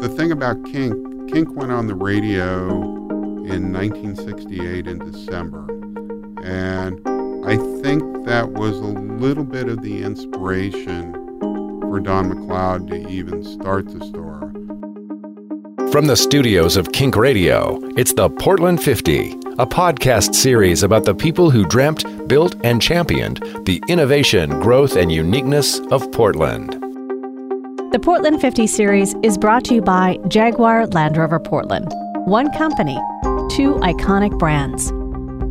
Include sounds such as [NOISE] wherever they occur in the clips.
the thing about Kink, Kink went on the radio in 1968 in December. And I think that was a little bit of the inspiration for Don McLeod to even start the store. From the studios of Kink Radio, it's the Portland 50, a podcast series about the people who dreamt, built, and championed the innovation, growth, and uniqueness of Portland. The Portland 50 series is brought to you by Jaguar Land Rover Portland. One company, two iconic brands.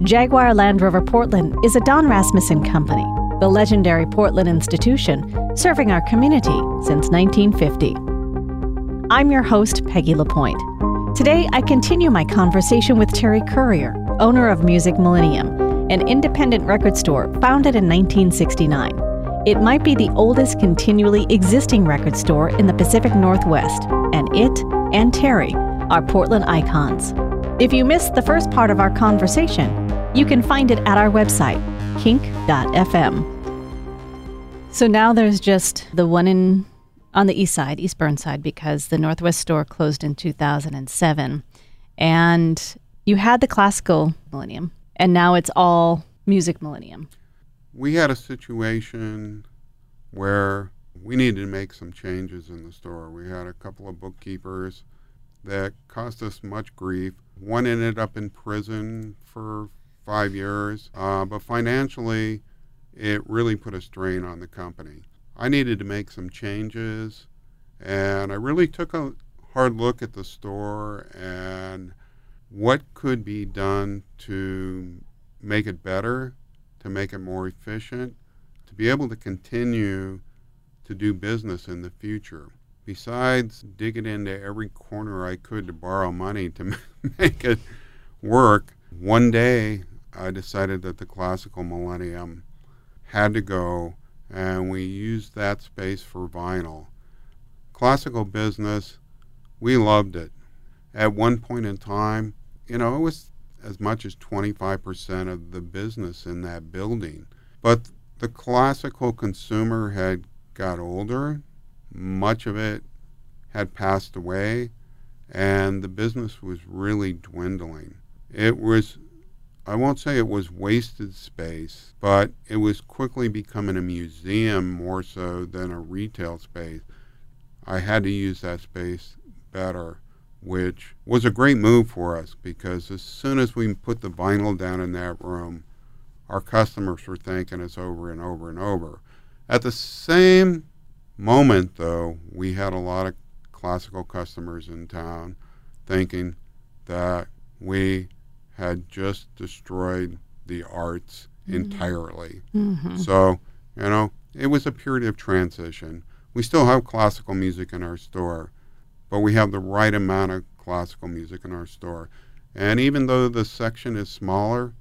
Jaguar Land Rover Portland is a Don Rasmussen company, the legendary Portland institution serving our community since 1950. I'm your host, Peggy LaPointe. Today, I continue my conversation with Terry Currier, owner of Music Millennium, an independent record store founded in 1969. It might be the oldest continually existing record store in the Pacific Northwest, and it and Terry are Portland icons. If you missed the first part of our conversation, you can find it at our website, kink.fm. So now there's just the one in on the east side, East Burnside, because the Northwest store closed in 2007. And you had the classical millennium, and now it's all music millennium. We had a situation where we needed to make some changes in the store. We had a couple of bookkeepers that caused us much grief. One ended up in prison for five years, uh, but financially, it really put a strain on the company. I needed to make some changes, and I really took a hard look at the store and what could be done to make it better, to make it more efficient, to be able to continue to do business in the future. Besides digging into every corner I could to borrow money to [LAUGHS] make it work, one day I decided that the classical millennium had to go and we used that space for vinyl. Classical business, we loved it. At one point in time, you know, it was as much as 25% of the business in that building. But the classical consumer had got older, much of it had passed away, and the business was really dwindling. It was I won't say it was wasted space, but it was quickly becoming a museum more so than a retail space. I had to use that space better, which was a great move for us because as soon as we put the vinyl down in that room, our customers were thanking us over and over and over. At the same moment, though, we had a lot of classical customers in town thinking that we had just destroyed the arts mm-hmm. entirely. Mm-hmm. So, you know, it was a period of transition. We still have classical music in our store, but we have the right amount of classical music in our store. And even though the section is smaller,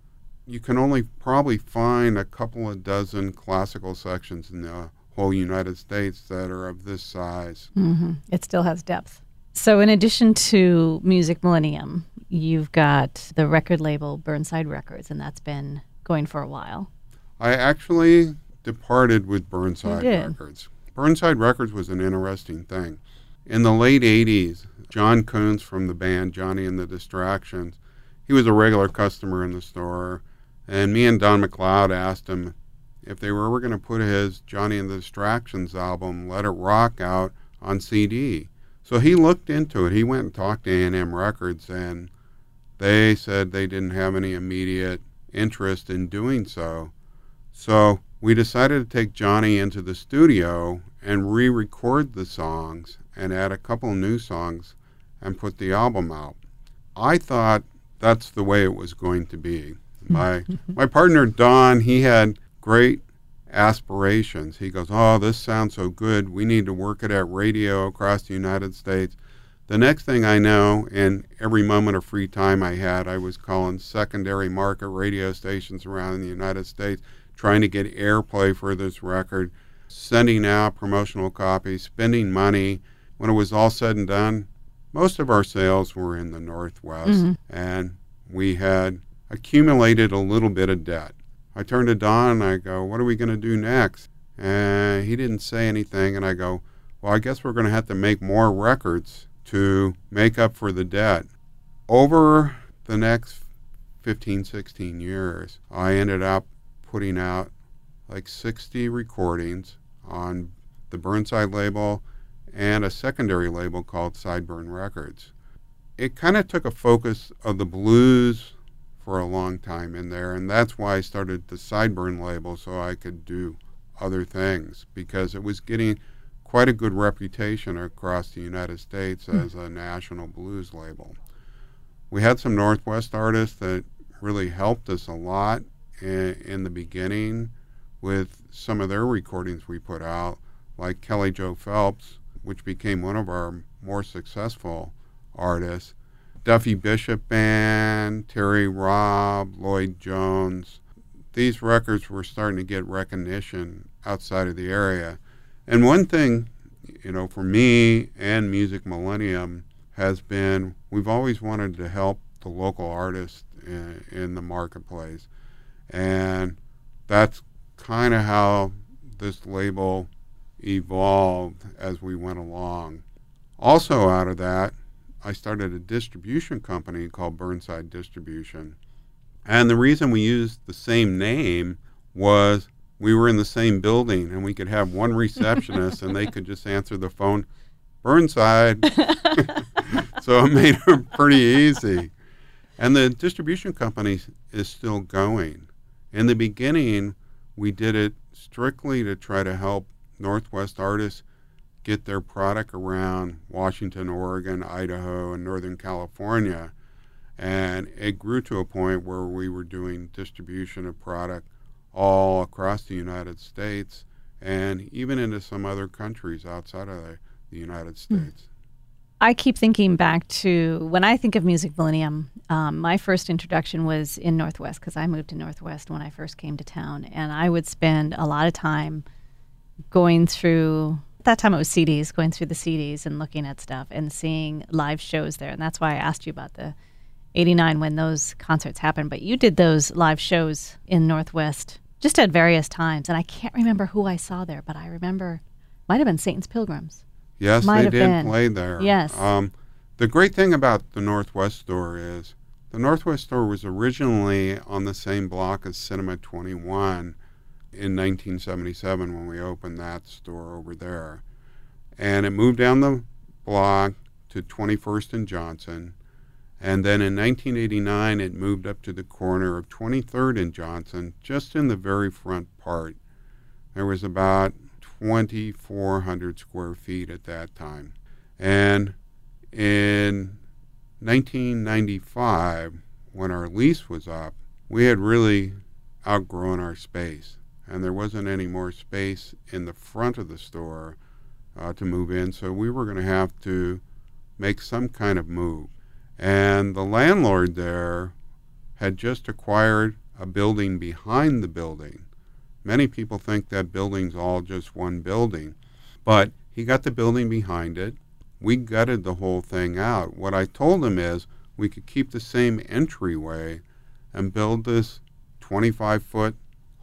you can only probably find a couple of dozen classical sections in the whole United States that are of this size. Mm-hmm. It still has depth. So, in addition to Music Millennium, you've got the record label Burnside Records, and that's been going for a while. I actually departed with Burnside Records. Burnside Records was an interesting thing. In the late 80s, John Coons from the band Johnny and the Distractions, he was a regular customer in the store, and me and Don McLeod asked him if they were ever going to put his Johnny and the Distractions album, Let It Rock, out on CD. So he looked into it. He went and talked to A&M Records, and they said they didn't have any immediate interest in doing so. So we decided to take Johnny into the studio and re record the songs and add a couple new songs and put the album out. I thought that's the way it was going to be. Hmm. My my partner Don, he had great aspirations. He goes, "Oh, this sounds so good. We need to work it at radio across the United States." The next thing I know, in every moment of free time I had, I was calling secondary market radio stations around the United States, trying to get airplay for this record, sending out promotional copies, spending money. When it was all said and done, most of our sales were in the Northwest, mm-hmm. and we had accumulated a little bit of debt. I turned to Don and I go, What are we going to do next? And he didn't say anything, and I go, Well, I guess we're going to have to make more records to make up for the debt. Over the next 15, 16 years, I ended up putting out like 60 recordings on the Burnside label and a secondary label called Sideburn Records. It kind of took a focus of the blues for a long time in there, and that's why I started the Sideburn label so I could do other things because it was getting quite a good reputation across the United States mm. as a national blues label. We had some Northwest artists that really helped us a lot in, in the beginning with some of their recordings we put out, like Kelly Joe Phelps, which became one of our more successful artists. Duffy Bishop Band, Terry Robb, Lloyd Jones. These records were starting to get recognition outside of the area. And one thing, you know, for me and Music Millennium has been we've always wanted to help the local artists in, in the marketplace. And that's kind of how this label evolved as we went along. Also, out of that, I started a distribution company called Burnside Distribution. And the reason we used the same name was we were in the same building and we could have one receptionist and they could just answer the phone burnside [LAUGHS] so it made it pretty easy and the distribution company is still going in the beginning we did it strictly to try to help northwest artists get their product around washington oregon idaho and northern california and it grew to a point where we were doing distribution of product all across the United States and even into some other countries outside of the, the United hmm. States. I keep thinking back to when I think of Music Millennium. Um, my first introduction was in Northwest because I moved to Northwest when I first came to town, and I would spend a lot of time going through. At that time, it was CDs, going through the CDs and looking at stuff and seeing live shows there, and that's why I asked you about the 89 when those concerts happened. But you did those live shows in Northwest just at various times. And I can't remember who I saw there, but I remember might have been Satan's Pilgrims. Yes, might they did been. play there. Yes. Um, the great thing about the Northwest store is the Northwest store was originally on the same block as Cinema 21 in 1977 when we opened that store over there. And it moved down the block to 21st and Johnson and then in 1989, it moved up to the corner of 23rd and Johnson, just in the very front part. There was about 2,400 square feet at that time. And in 1995, when our lease was up, we had really outgrown our space. And there wasn't any more space in the front of the store uh, to move in, so we were going to have to make some kind of move. And the landlord there had just acquired a building behind the building. Many people think that building's all just one building, but he got the building behind it. We gutted the whole thing out. What I told him is we could keep the same entryway and build this 25 foot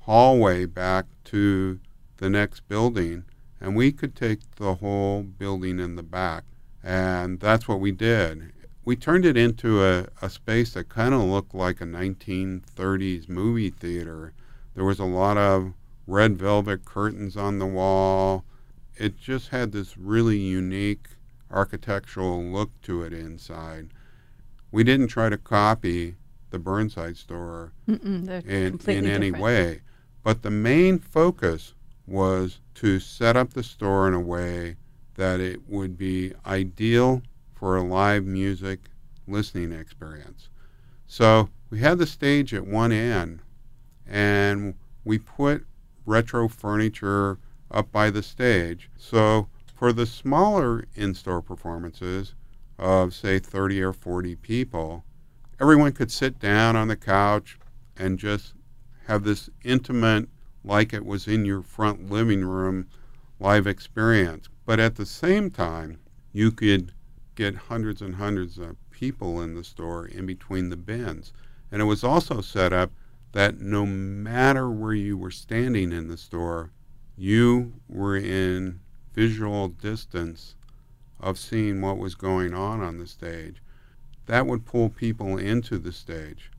hallway back to the next building, and we could take the whole building in the back. And that's what we did we turned it into a, a space that kind of looked like a 1930s movie theater. There was a lot of red velvet curtains on the wall. It just had this really unique architectural look to it inside. We didn't try to copy the Burnside store in, in any different. way, but the main focus was to set up the store in a way that it would be ideal for a live music listening experience. So we had the stage at one end, and we put retro furniture up by the stage. So for the smaller in store performances of, say, 30 or 40 people, everyone could sit down on the couch and just have this intimate, like it was in your front living room, live experience. But at the same time, you could get hundreds and hundreds of people in the store in between the bins. And it was also set up that no matter where you were standing in the store, you were in visual distance of seeing what was going on on the stage. That would pull people into the stage.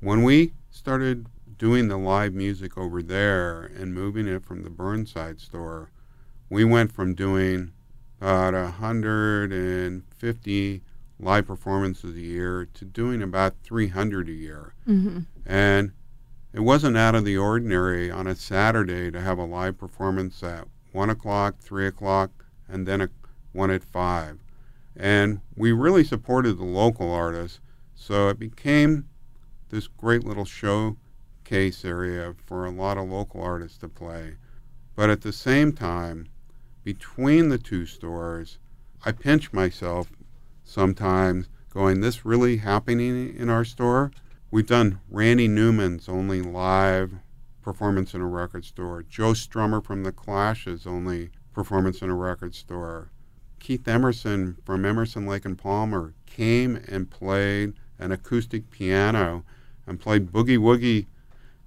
When we started doing the live music over there and moving it from the Burnside store, we went from doing about 150 live performances a year to doing about 300 a year. Mm-hmm. And it wasn't out of the ordinary on a Saturday to have a live performance at 1 o'clock, 3 o'clock, and then a, one at 5. And we really supported the local artists, so it became this great little showcase area for a lot of local artists to play. But at the same time, between the two stores, I pinch myself sometimes going, this really happening in our store? We've done Randy Newman's only live performance in a record store. Joe Strummer from The Clash's only performance in a record store. Keith Emerson from Emerson, Lake and Palmer came and played an acoustic piano and played boogie woogie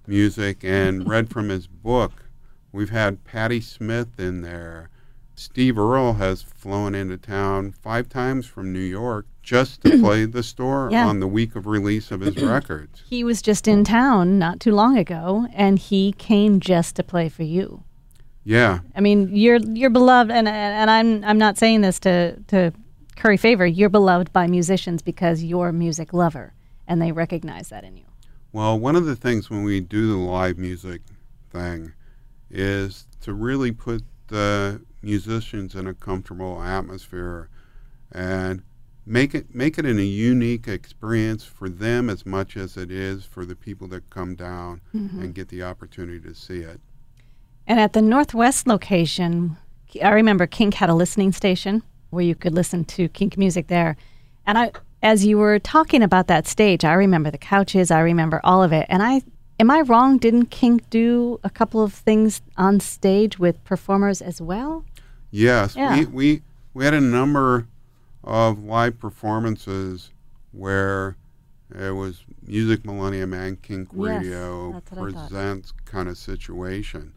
music and read from his book. We've had Patti Smith in there. Steve Earle has flown into town five times from New York just to [CLEARS THROAT] play the store Yeah. on the week of release of his [CLEARS THROAT] records. He was just in town not too long ago, and he came just to play for you. Yeah, I mean, you're you're beloved, and and I'm I'm not saying this to to curry favor. You're beloved by musicians because you're a music lover, and they recognize that in you. Well, one of the things when we do the live music thing is to really put the musicians in a comfortable atmosphere and make it make it in a unique experience for them as much as it is for the people that come down mm-hmm. and get the opportunity to see it. And at the Northwest location, I remember Kink had a listening station where you could listen to kink music there. And I, as you were talking about that stage, I remember the couches, I remember all of it. And I, am I wrong? Didn't Kink do a couple of things on stage with performers as well? Yes, Yeah. we, we we had a number of live performances where it was Music Millennium and Kink Radio that's what I thought. presents kind of situation.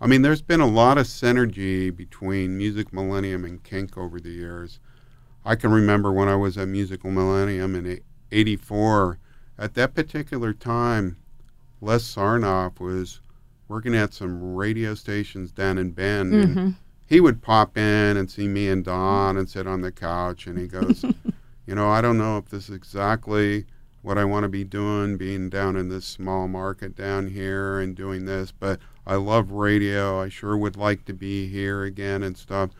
I mean, there's been a lot of synergy between Music Millennium and Kink over the years. I can remember when I was at Musical Millennium in '84. At that particular time, Les Sarnoff was working at some radio stations down in Bend, and Mhm. he would pop in and see me and Don and sit on the couch, and he goes, [LAUGHS] "You know, I don't know if this is exactly what I want to be doing, being down in this small market down here and doing this, but I love radio. I sure would like to be here again and stuff."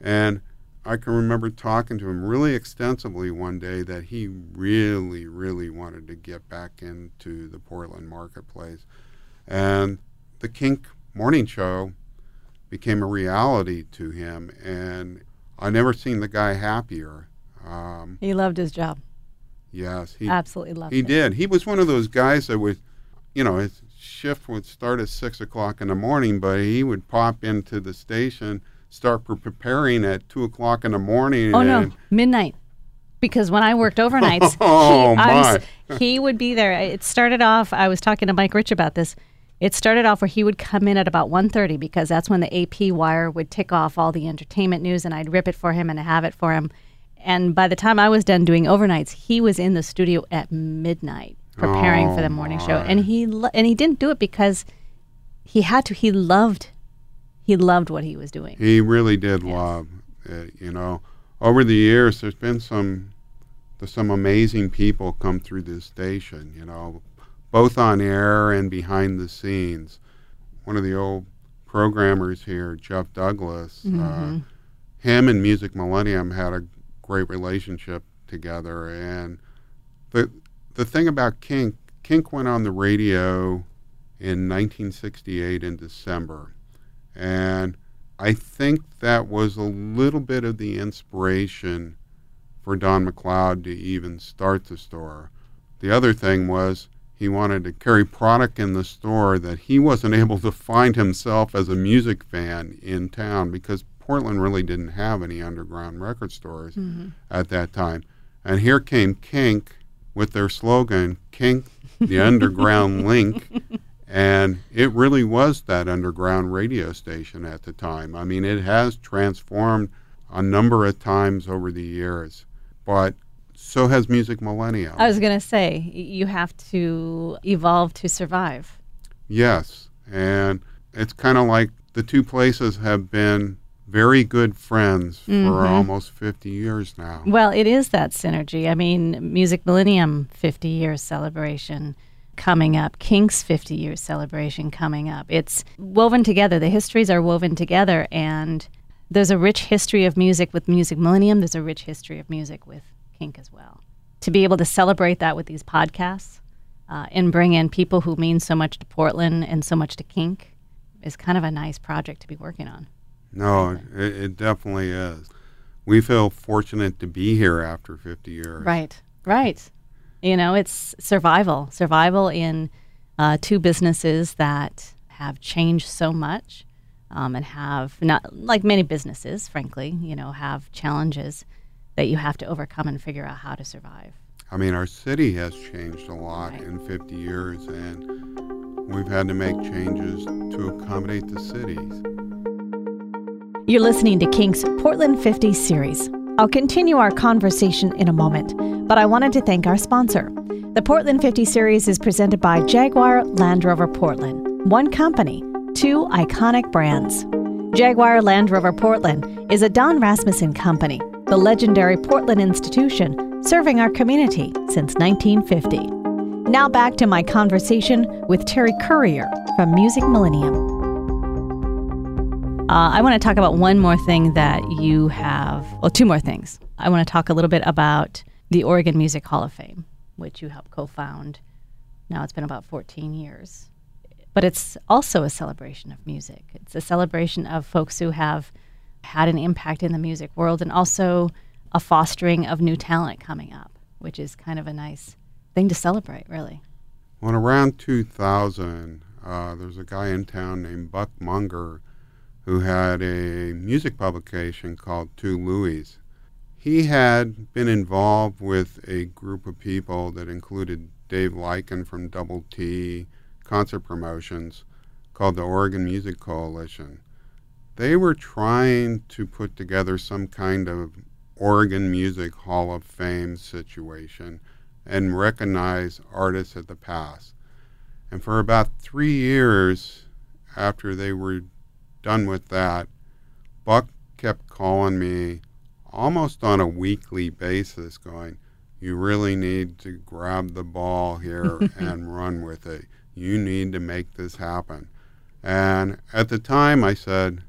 And I can remember talking to him really extensively one day that he really, really wanted to get back into the Portland marketplace. And the Kink Morning Show became a reality to him, and I never seen the guy happier. Um, He loved his job. yes, he Absolutely loved it. he it. did. He was one of those guys that would, you know, his shift would start at six o'clock in the morning, but he would pop into the station, start preparing at two o'clock in the morning. Oh no, midnight. Because when I worked overnights, [LAUGHS] Oh, he, I was- my. he would be there. It started off. I was talking to Mike Rich about this. It started off where he would come in at about 1.30 because that's when the AP wire would tick off all the entertainment news, and I'd rip it for him and have it for him. And by the time I was done doing overnights, he was in the studio at midnight preparing for Oh, the morning show, oh, and he lo- and he didn't do it because he had to. He loved he loved what he was doing. He really did love it, you know. Over the years, there's been some there's some amazing people come through this station, you know, both on air and behind the scenes. One of the old programmers here, Jeff Douglas, uh, him and Music Millennium had a great relationship together, and the the thing about Kink, Kink went on the radio in 1968 in December. And I think that was a little bit of the inspiration for Don McLeod to even start the store. The other thing was he wanted to carry product in the store that he wasn't [LAUGHS] able to find himself as a music fan in town because Portland really didn't have any underground record stores mm-hmm. at that time. And here came Kink with their slogan, Kink, the [LAUGHS] underground link. And it really was that underground radio station at the time. I mean, it has transformed a number of times over the years, but so has Music Millennium. I was going to say, you have to evolve to survive. Yes, and it's kind of like the two places have been very good friends for Mhm. almost 50 years now. Well, it is that synergy. I mean, Music Millennium 50 years celebration coming up, Kink's 50 years celebration coming up. It's woven together. The histories are woven together, and there's a rich history of music with Music Millennium. There's a rich history of music with Kink as well. To be able to celebrate that with these podcasts uh, and bring in people who mean so much to Portland and so much to Kink is kind of a nice project to be working on. No, it, it definitely is. We feel fortunate to be here after 50 years. Right, right. You know, it's survival, survival in uh, two businesses that have changed so much um, and have not like many businesses, frankly, you know, have challenges that you have to overcome and figure out how to survive. I mean, our city has changed a lot Right. in 50 years, and we've had to make changes to accommodate the cities. You're listening to Kink's Portland 50 series. I'll continue our conversation in a moment, but I wanted to thank our sponsor. The Portland 50 series is presented by Jaguar Land Rover Portland. One company, two iconic brands. Jaguar Land Rover Portland is a Don Rasmussen company, the legendary Portland institution serving our community since 1950. Now back to my conversation with Terry Currier from Music Millennium. Uh, I want to talk about one more thing that you have, well, two more things. I want to talk a little bit about the Oregon Music Hall of Fame, which you helped co found. Now it's been about 14 years. But it's also a celebration of music. It's a celebration of folks who have had an impact in the music world and also a fostering of new talent coming up, which is kind of a nice thing to celebrate, really. When around 2000, uh, there's a guy in town named Buck Munger who had a music publication called Two Louies. He had been involved with a group of people that included Dave Leiken from Double T Concert Promotions called the Oregon Music Coalition. They were trying to put together some kind of Oregon Music Hall of Fame situation and recognize artists of the past. And for about three years after they were done with that, Buck kept calling me almost on a weekly basis, going, You really need to grab the ball here [LAUGHS] and run with it. You need to make this happen. And at the time, I said,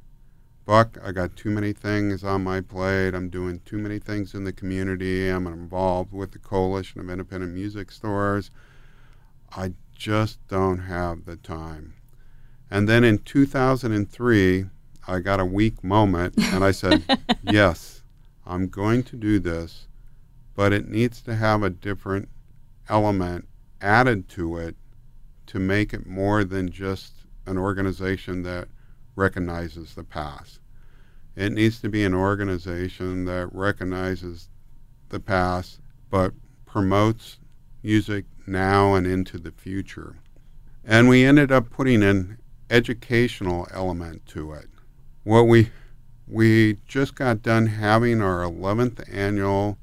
Buck, I got too many things on my plate. I'm doing too many things in the community. I'm involved with the Coalition of Independent Music Stores. I just don't have the time. And then in 2003, I got a weak moment [LAUGHS] and I said, Yes, I'm going to do this, but it needs to have a different element added to it to make it more than just an organization that recognizes the past. It needs to be an organization that recognizes the past but promotes music now and into the future. And we ended up putting an educational element to it. What we we just got done having our 11th annual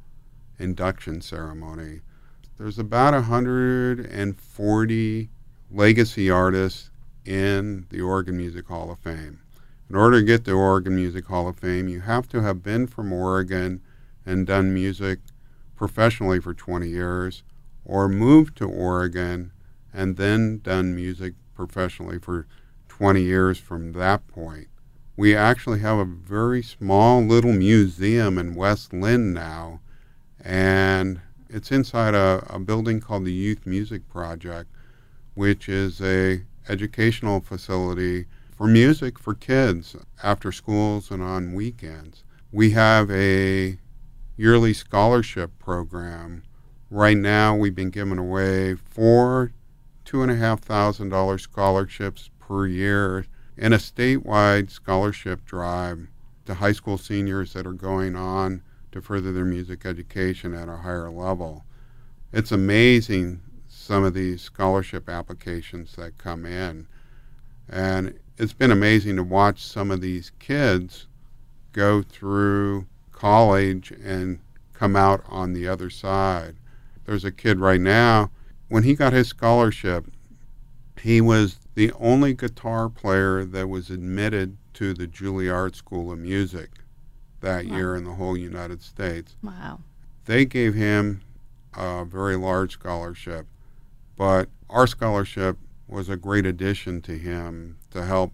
induction ceremony. There's about 140 legacy artists in the Oregon Music Hall of Fame. In order to get the Oregon Music Hall of Fame, you have to have been from Oregon and done music professionally for 20 years, or moved to Oregon and then done music professionally for 20 years from that point. We actually have a very small little museum in West Linn now, and it's inside a, a building called the Youth Music Project, which is a educational facility for music for kids after schools and on weekends. We have a yearly scholarship program. Right now, we've been giving away four two and a half thousand dollar scholarships per year in a statewide scholarship drive to high school seniors that are going on to further their music education at a higher level. It's amazing some of these scholarship applications that come in. And it's been amazing to watch some of these kids go through college and come out on the other side. There's a kid right now, when he got his scholarship, he was the only guitar player that was admitted to the Juilliard School of Music that Wow. year in the whole United States. Wow. They gave him a very large scholarship, but our scholarship was a great addition to him to help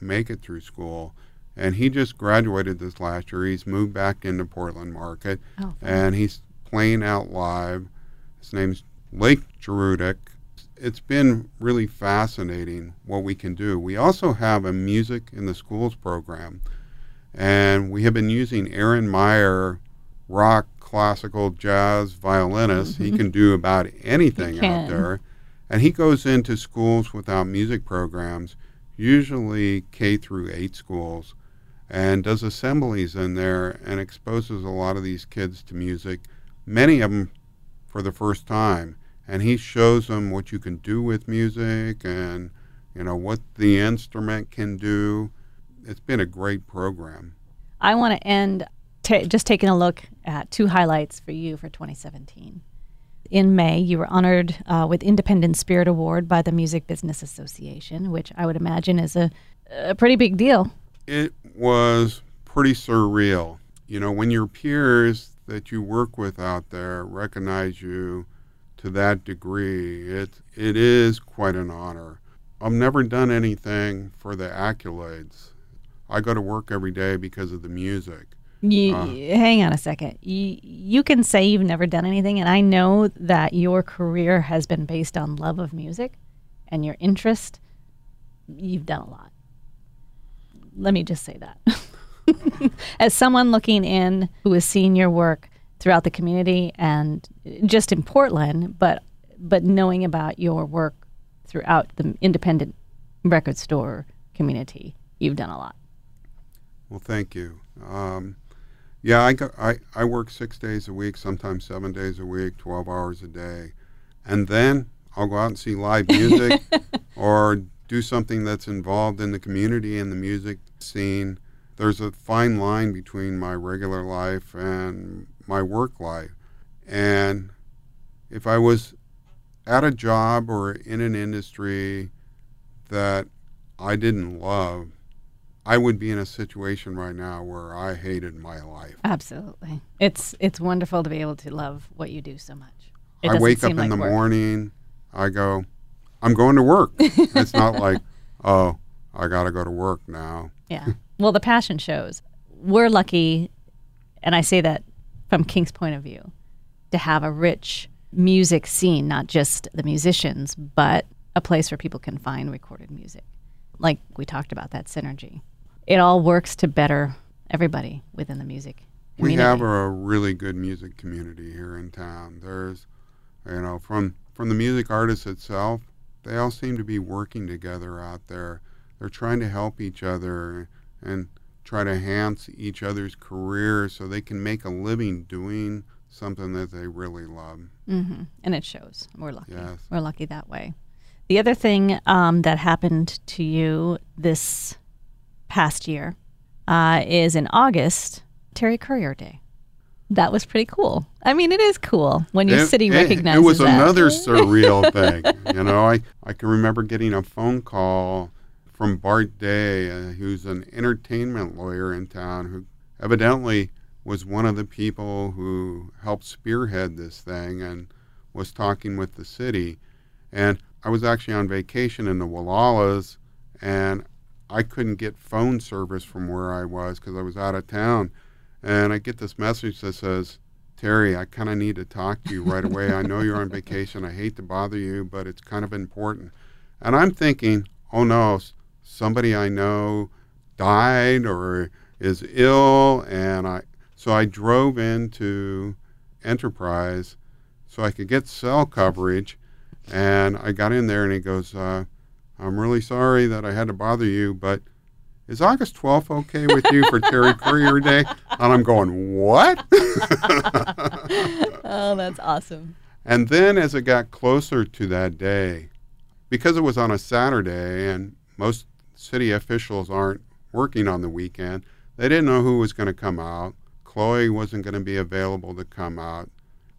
make it through school. And he just graduated this last year. He's moved back into Portland Market Oh, and he's playing out live. His name's Lake Jerudic. It's been really fascinating what we can do. We also have a music in the schools program, and we have been using Aaron Meyer, rock, classical, jazz violinist. He mm-hmm. can do about anything out there. And he goes into schools without music programs, usually K through 8 schools, and does assemblies in there and exposes a lot of these kids to music, many of them for the first time. And he shows them what you can do with music and, you know, what the instrument can do. It's been a great program. I want to end ta just taking a look at two highlights for you for 2017. In May, you were honored uh, with Independent Spirit Award by the Music Business Association, which I would imagine is a, a pretty big deal. It was pretty surreal. You know, when your peers that you work with out there recognize you to that degree, it it is quite an honor. I've never done anything for the accolades. I go to work every day because of the music. You, Uh. hang on a second. You, you can say you've never done anything, and I know that your career has been based on love of music and your interest. You've done a lot. Let me just say that. [LAUGHS] As someone looking in who has seen your work throughout the community and just in Portland, but but knowing about your work throughout the independent record store community, you've done a lot. Well, thank you. Um, yeah, I, go, I I work six days a week, sometimes seven days a week, twelve hours a day, and then I'll go out and see live music [LAUGHS] or do something that's involved in the community and the music scene. There's a fine line between my regular life and my work life, and if I was at a job or in an industry that I didn't love, I would be in a situation right now where I hated my life. Absolutely. It's it's wonderful to be able to love what you do so much. It I wake up in like the work. morning, I go, I'm going to work. [LAUGHS] it's not like, oh, I got to go to work now. Yeah. Well, the passion shows. We're lucky, and I say that from Kink's point of view, to have a rich music scene, not just the musicians, but a place where people can find recorded music. Like we talked about that synergy. It all works to better everybody within the music Community. We have a really good music community here in town. There's, you know, from from the music artists itself, they all seem to be working together out there. They're trying to help each other and try to enhance each other's careers so they can make a living doing something that they really love. hmm And it shows. We're lucky. Yes. We're lucky that way. The other thing um, that happened to you this past year uh, is in August, Terry Currier Day. That was pretty cool. I mean, it is cool when your It- city it- recognizes It was that. another [LAUGHS] surreal thing. You know, I, I can remember getting a phone call from Bart Day, uh, who's an entertainment lawyer in town, who evidently was one of the people who helped spearhead this thing and was talking with the city. And I was actually on vacation in the Wallowas, and I couldn't get phone service from where I was because I was out of town. And I get this message that says, Terry, I kind of need to talk to you right away. I know you're on vacation. I hate to bother you, but it's kind of important. And I'm thinking, oh no, somebody I know died or is ill. And I, so I drove into Enterprise so I could get cell coverage. And I got in there and he goes, uh, I'm really sorry that I had to bother you, but is August 12th okay with you for Terry [LAUGHS] Currier Day? And I'm going, what? [LAUGHS] oh, that's awesome. And then as it got closer to that day, because it was on a Saturday and most city officials aren't working on the weekend, They didn't know who was going to come out. Chloe wasn't going to be available to come out.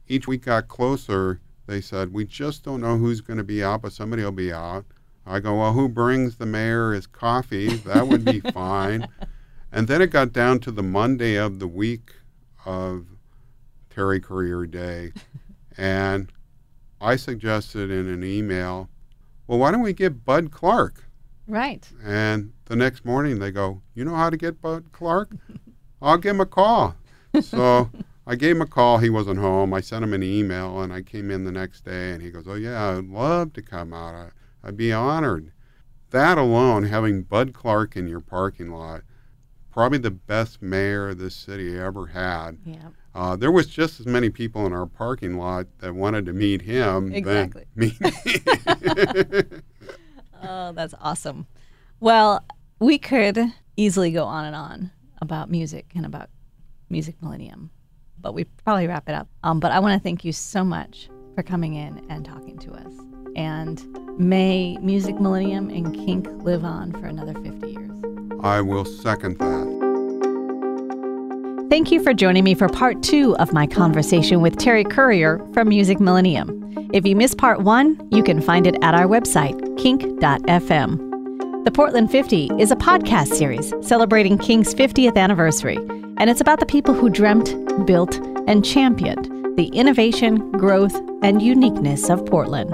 Each week got closer. They said, We just don't know who's going to be out, but somebody will be out. I go, Well, who brings the mayor his coffee? That would be [LAUGHS] fine. And then it got down to the Monday of the week of Terry Currier Day. And I suggested in an email, Well, why don't we get Bud Clark? Right. And the next morning they go, You know how to get Bud Clark? I'll give him a call. So I gave him a call. He wasn't home. I sent him an email and I came in the next day and he goes, Oh, yeah, I'd love to come out. I, I'd be honored. That alone, having Bud Clark in your parking lot, probably the best mayor this city ever had. Yeah. Uh, there was just as many people in our parking lot that wanted to meet him Exactly. than me. [LAUGHS] Oh, that's awesome. Well, we could easily go on and on about music and about Music Millennium, but we probably wrap it up. Um, but I want to thank you so much for coming in and talking to us. And may Music Millennium and Kink live on for another 50 years. I will second that. Thank you for joining me for part two of my conversation with Terry Currier from Music Millennium. If you missed part one, you can find it at our website, kink.fm. The Portland 50 is a podcast series celebrating Kink's 50th anniversary, and it's about the people who dreamt, built, and championed the innovation, growth, and uniqueness of Portland.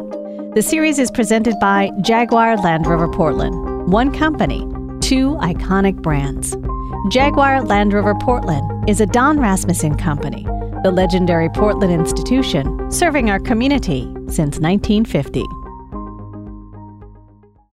The series is presented by Jaguar Land Rover Portland, one company, two iconic brands. Jaguar Land Rover Portland is a Don Rasmussen company, the legendary Portland institution serving our community since 1950.